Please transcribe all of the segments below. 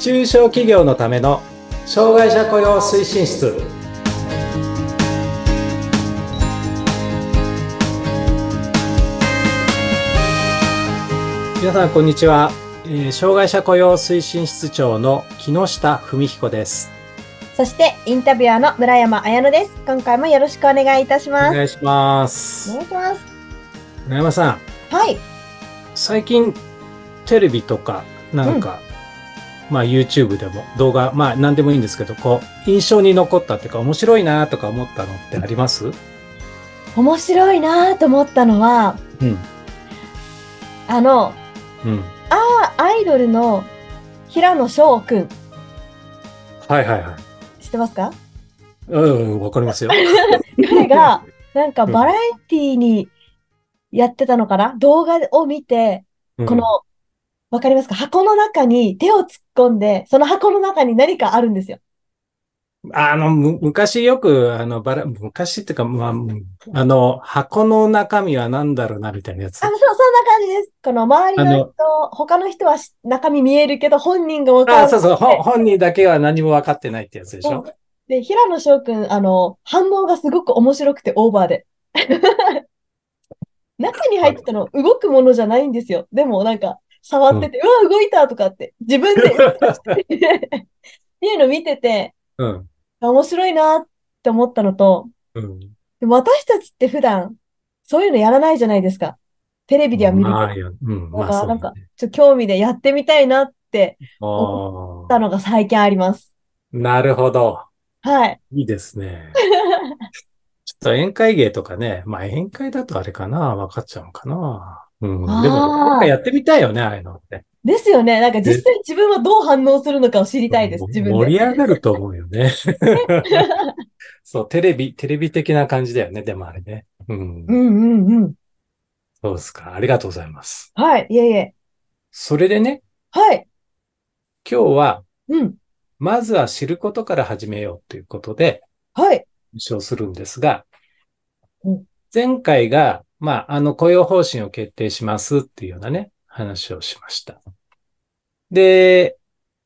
中小企業のための障害者雇用推進室皆さんこんにちは、えー障害者雇用推進室長の木下文彦ですそして、インタビュアーの村山彩乃です。今回もよろしくお願いいたしおます。願いしますお願いします。村山さん。はい。最近テレビとかなんか、まあ YouTube でも動画まあ何でもいいんですけどこう印象に残ったっていうか面白いなとか思ったのってあります？面白いなぁと思ったのは、うん。あの、うん。あアイドルの平野翔くん、はいはいはい。知ってますか？うん、わかりますよ。彼が、なんかバラエティにやってたのかな？動画を見て、この、わかりますか？箱の中に手を突っ込んで、その箱の中に何かあるんですよ。うん、あの、む昔よく、あの、バラ、昔っていうか、まあ、うんあの、箱の中身は何だろうな、みたいなやつあ、。そう、そんな感じです。この周りの人、他の人はし中身見えるけど、本人がわかあ、る。そうそう、ほ本人だけは何も分かってないってやつでしょ？で、平野翔くん、あの、反応がすごく面白くてオーバーで。中に入ってたの、動くものじゃないんですよ。でもなんか、触ってて、うわ、動いたとかって、自分で っていうの見てて、うん。面白いなって思ったのと、うん。でも私たちって普段、そういうのやらないじゃないですか。テレビでは見るけあ、うん、まあ、そうだねなんか、ちょっと興味でやってみたいなってあ思っーたのが最近あります。なるほど。はい。いいですね。宴会芸とかね。まあ、宴会だとあれかな。分かっちゃうのかな。うん。でも、なんかやってみたいよね、ああいうのって。ですよね。なんか実際自分はどう反応するのかを知りたいです。自分盛りで。上がると思うよね。そう、テレビ、テレビ的な感じだよね、でもあれね。うん。うんうんうん。そうですか。ありがとうございます。はい。いえいえ。それでね、はい。今日は、うん。まずは知ることから始めようということで、はい。話をするんですがうん、前回が、まあ、あの、雇用方針を決定しますっていうようなね、話をしました。で、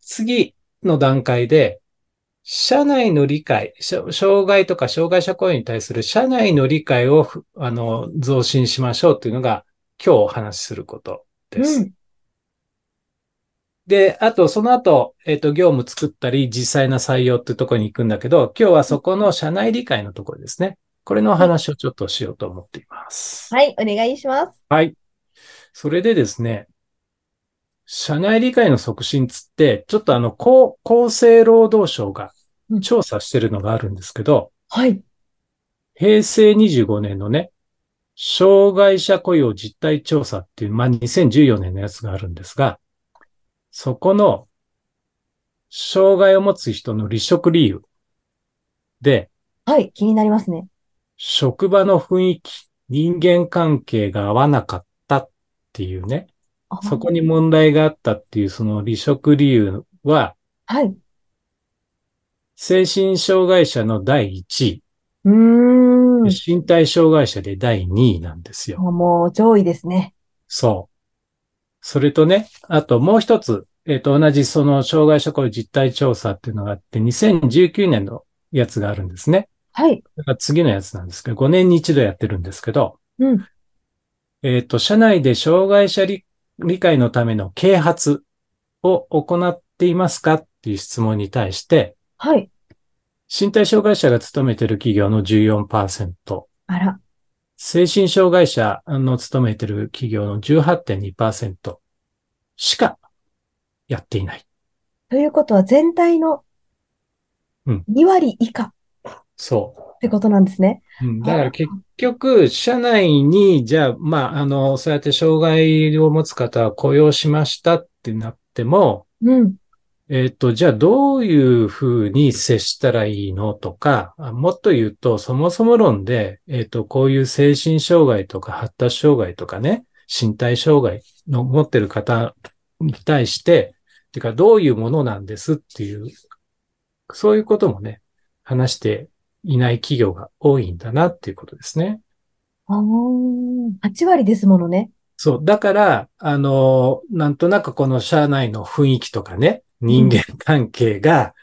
次の段階で、社内の理解、障害とか障害者雇用に対する社内の理解をふ、あの、増進しましょうというのが、今日お話しすることです。うん。で、あと、その後、えっ、と、業務作ったり、実際な採用っていうところに行くんだけど、今日はそこの社内理解のところですね。これのお話をちょっとしようと思っています。はい。お願いします。はい。それでですね、社内理解の促進つって、ちょっとあの、厚厚生労働省がうん調査してるのがあるんですけど、はい。平成25年のね、障害者雇用実態調査っていう、まあ、2014年のやつがあるんですが、そこの、障害を持つ人の離職理由で、はい。気になりますね。職場の雰囲気、人間関係が合わなかったっていうね、あそこに問題があったっていうその離職理由は、はい。精神障害者の第1位、うーん。身体障害者で第2位なんですよ。もう上位ですね。そう。それとね、あともう一つ、えっ、と、同じその障害者雇用実態調査っていうのがあって、2019年のやつがあるんですね。はい。次のやつなんですけど、5年に一度やってるんですけど、うん。えっ、と、社内で障害者理理解のための啓発を行っていますかっていう質問に対して、はい。身体障害者が勤めている企業の14%、あら。精神障害者の勤めている企業の18.2%しかやっていない。ということは全体のうん2割以下そってことなんですね。う。うんだから結局、社内に、じゃあ、まあ、あの、そうやって障害を持つ方は雇用しましたってなっても、うん。えっと、じゃあどういうふうに接したらいいのとか、あもっと言うと、そもそも論で、えっと、こういう精神障害とか発達障害とかね、身体障害の持ってる方に対して、てかどういうものなんですっていう、そういうこともね、話していない企業が多いんだなっていうことですね。あー8割ですものね。そう。だから、あの、なんとなくこの社内の雰囲気とかね、人間関係が、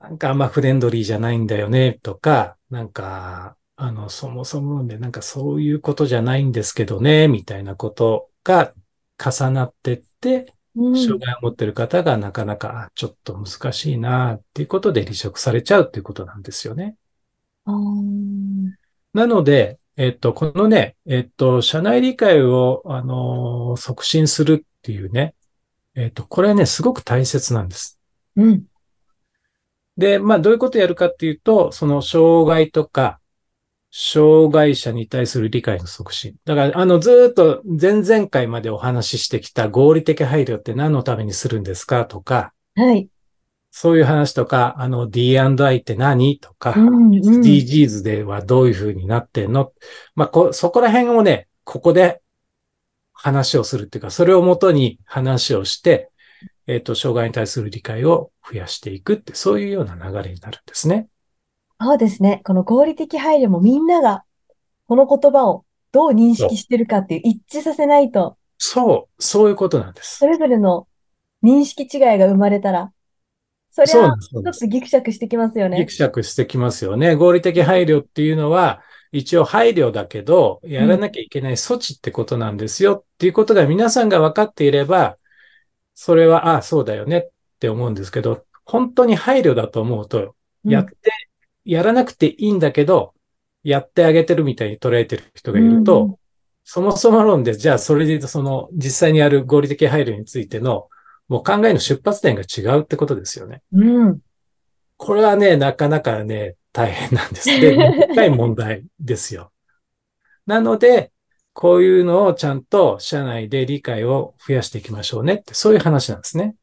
なんかあんまフレンドリーじゃないんだよね、とか、なんか、あの、そもそもで、なんかそういうことじゃないんですけどね、みたいなことが重なってって、うん。障害を持ってる方がなかなか、あちょっと難しいな、っていうことで離職されちゃうっていうことなんですよね。あーなので、えっと、このね、えっと、社内理解を、あのー促進するっていうね、えっと、これね、すごく大切なんです。うん。で、まあ、どういうことをやるかっていうと、その、障害とか、障害者に対する理解の促進。だから、あの、ずーっと前々回までお話ししてきた合理的配慮って何のためにするんですかとか、はい。そういう話とか、あの、D&I って何とか、うん、うん。SDGs ではどういう風になってんの？まあ、こ、そこら辺をね、ここで話をするっていうか、それをもとに話をして、えっ、と、障害に対する理解を増やしていくって、そういうような流れになるんですね。そうですね。この合理的配慮もみんながこの言葉をどう認識してるかっていう一致させないと、そう、そういうことなんですそ。れぞれの認識違いが生まれたら、そりゃそうなん、です。そうなんですちょっとギクシャクしてきますよねギク。シャクしてきますよね。合理的配慮っていうのは、一応配慮だけど、やらなきゃいけない措置ってことなんですよっていうことが皆さんが分かっていれば、それは、ああ、そうだよねって思うんですけど、本当に配慮だと思うと、うんやって、やらなくていいんだけど、やってあげてるみたいに捉えてる人がいると、うんうんそもそも論で、じゃあそれでその実際にやる合理的配慮についての、もう考えの出発点が違うってことですよね。うん。これはね、なかなかね、大変なんです。で、深い問題ですよ。なので、こういうのをちゃんと社内で理解を増やしていきましょうねって、そういう話なんですね。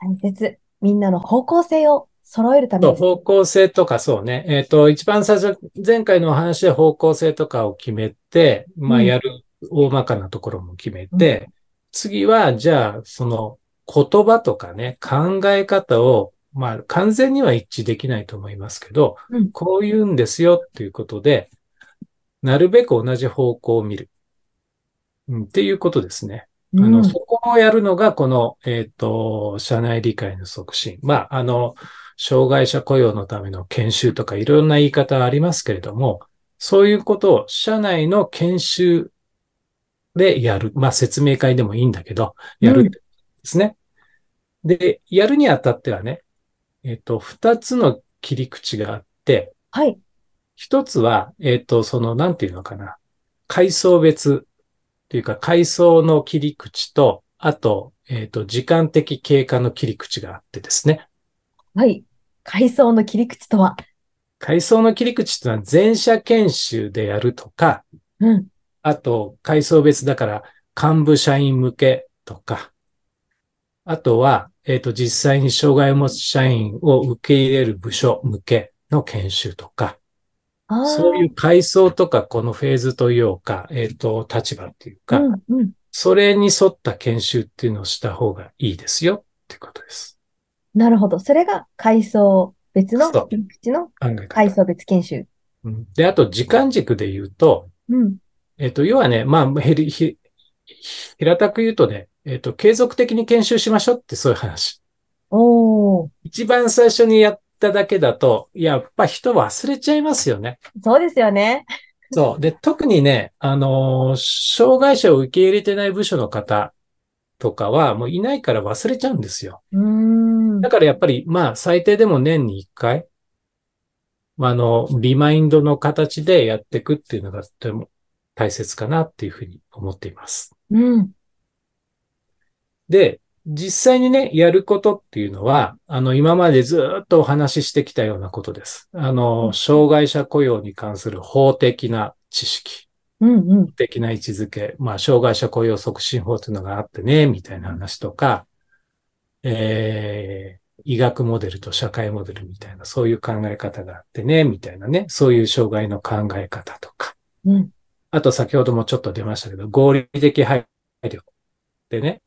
大切。みんなの方向性を揃えるためそう、です。方向性とかそうね。えっ、と、一番最初、前回のお話で方向性とかを決めて、まあ、うんやる大まかなところも決めて、次は、じゃあ、その言葉とかね、考え方を、まあ、完全には一致できないと思いますけど、うんこう言うんですよっていうことで、なるべく同じ方向を見る。うん、っていうことですね。あの、うんそこをやるのが、この、えっ、と、社内理解の促進。まあ、あの、障害者雇用のための研修とかいろんな言い方はありますけれども、そういうことを社内の研修でやる。まあ、説明会でもいいんだけど、やるってことですね。で、やるにあたってはね、えっ、と、二つの切り口があって、はい。一つは、えっ、と、その、なんていうのかな。階層別っていうか、階層の切り口と、あと、えっ、と、時間的経過の切り口があってですね。はい。階層の切り口とは？階層の切り口っていうのは全社研修でやるとか、うん。あと、階層別だから幹部社員向けとか、あとは、えっ、と、実際に障害を持つ社員を受け入れる部署向けの研修とか、ああ。そういう階層とか、このフェーズというか、えっ、と、立場っていうか、うん、うん。それに沿った研修っていうのをした方がいいですよっていうことです。なるほど。それが階層別の口の。階層別研修。うんで、あと、時間軸で言うと、うん。えっ、と、要はね、まあ、平たく言うとね、えっ、と、継続的に研修しましょうってそういう話。おー。一番最初にやっただけだと、やっぱ人忘れちゃいますよね。そうですよね。そう。で、特にね、あのー障害者を受け入れてない部署の方とかは、もういないから忘れちゃうんですよ。うーん。だからやっぱり、まあ、最低でも年に一回、あの、リマインドの形でやっていくっていうのがとても大切かなっていうふうに思っています。うん。で、実際にね、やることっていうのは、あの、今までずっとお話ししてきたようなことです。あの、障害者雇用に関する法的な知識、うん、うん。法的な位置づけ、まあ、障害者雇用促進法っていうのがあってね、みたいな話とか、えー、医学モデルと社会モデルみたいな、そういう考え方があってね、みたいなね、そういう障害の考え方とか、うん。あと先ほどもちょっと出ましたけど、合理的配慮でね、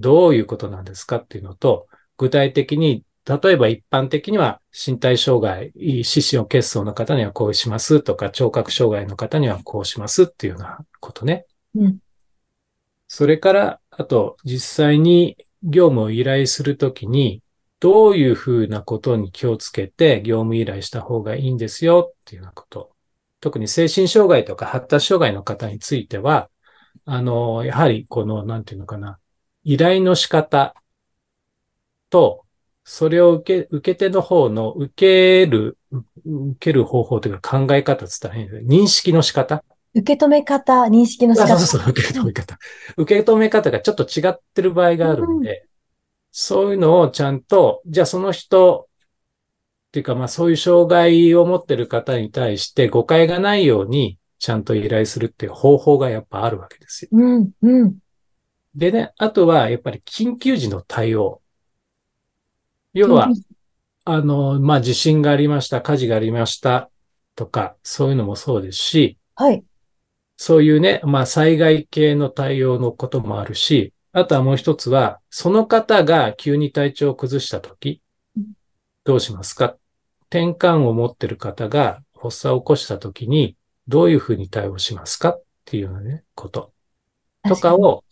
どういうことなんですかっていうのと、具体的に例えば一般的には身体障害、四肢を血層の方にはこうしますとか、聴覚障害の方にはこうしますっていうようなことね。うん。それから、あと、実際に業務を依頼するときに、どういうふうなことに気をつけて業務依頼した方がいいんですよっていうようなこと。特に精神障害とか発達障害の方については、あの、やはりこの、なんていうのかな、依頼の仕方と、それを受け、受け手の方の受ける、受ける方法というか考え方って言ったらいいんだけど認識の仕方受け止め方、認識の仕方。あそうそう、受け止め方。受け止め方がちょっと違ってる場合があるんで、そういうのをちゃんと、じゃあその人、っていうかまあそういう障害を持ってる方に対して誤解がないようにちゃんと依頼するっていう方法がやっぱあるわけですよ。うん、うん。でね、あとはやっぱり緊急時の対応。要は、あの、まあ地震がありました、火事がありましたとか、そういうのもそうですし、はい。そういうね、まあ災害系の対応のこともあるし、あとはもう一つは、その方が急に体調を崩したときうん、どうしますか？転換を持ってる方が発作を起こしたときに、どういうふうに対応しますか？っていうようなね、こと。とかを、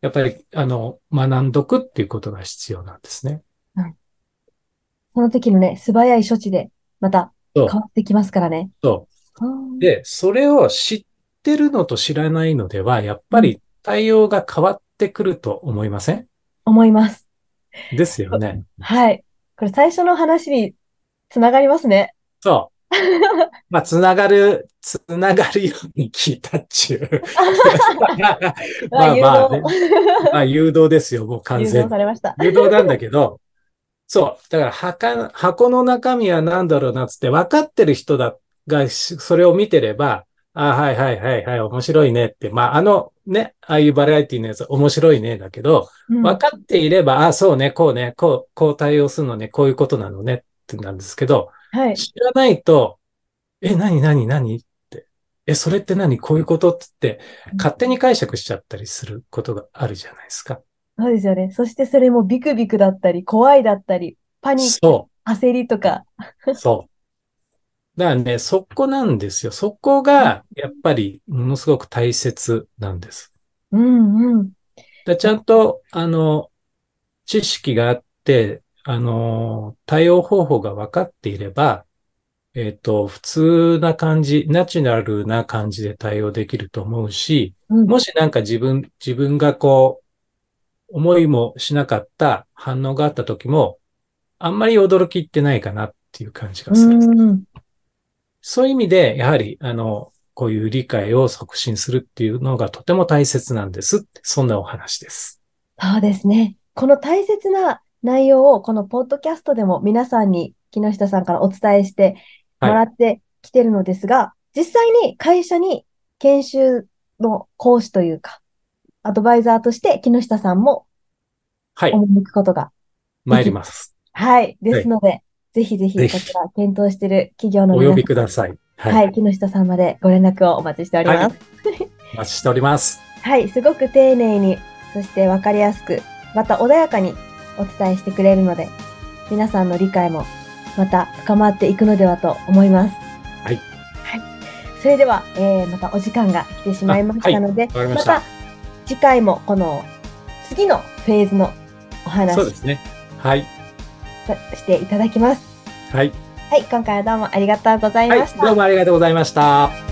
やっぱり、あの、学んどくっていうことが必要なんですね。その時のね、素早い処置で、また変わってきますからね。そう。で、それを知ってるのと知らないのでは、やっぱり対応が変わってくると思いません？思います。ですよね。はい。これ最初の話につながりますね。そう。まあ、つながる、つながるように聞いたっちゅう。まあ誘まあね導。まあ、誘導ですよ、もう完誘全に。導されました。誘導なんだけど、そう。だから箱、箱の中身は何だろうなっつって分かってる人だが、しそれを見てれば、あはいはいはいはい、面白いねって。まあ、あのね、ああいうバラエティのやつ面白いね、だけど、うん分かっていれば、あそうね、こうね、こう、こう対応するのね、こういうことなのねってなんですけど、はい。知らないと、え、何何何って。え、それって何？こういうことって言って、勝手に解釈しちゃったりすることがあるじゃないですか。そうですよね。そしてそれもビクビクだったり、怖いだったり、パニック、そ焦りとか。う、そう。だからね、そこなんですよ。そこが、やっぱり、ものすごく大切なんです。うんうん。でちゃんと、あの、知識があって、あの、対応方法が分かっていれば、えっと、普通な感じ、ナチュラルな感じで対応できると思うし、うんもしなんか自分、自分がこう、思いもしなかった反応があった時も、あんまり驚きってないかなっていう感じがする。うん。そういう意味で、やはり、あの、こういう理解を促進するっていうのがとても大切なんです。そんなお話です。そうですね。この大切な内容をこのポッドキャストでも皆さんに木下さんからお伝えしてもらってきてるのですが、実際に会社に研修の講師というか、アドバイザーとして木下さんもはい。赴くことが、参ります。はい。ですので、ぜひぜひぜひこちら検討している企業のお呼び皆さん、ください。はい。はい、木下さんまでご連絡をお待ちしております。お待ちしております。はい、すごく丁寧に、そしてわかりやすく、また穏やかにお伝えしてくれるので、皆さんの理解もまた深まっていくのではと思います。はい。はい。それでは、えー、またお時間が来てしまいましたので、わかりまましたた。次回もこの次のフェーズのお話そうですね。はい。さしていただきます。はい。はい、今回はどうもありがとうございはいまし。た。どうもありがとうございました。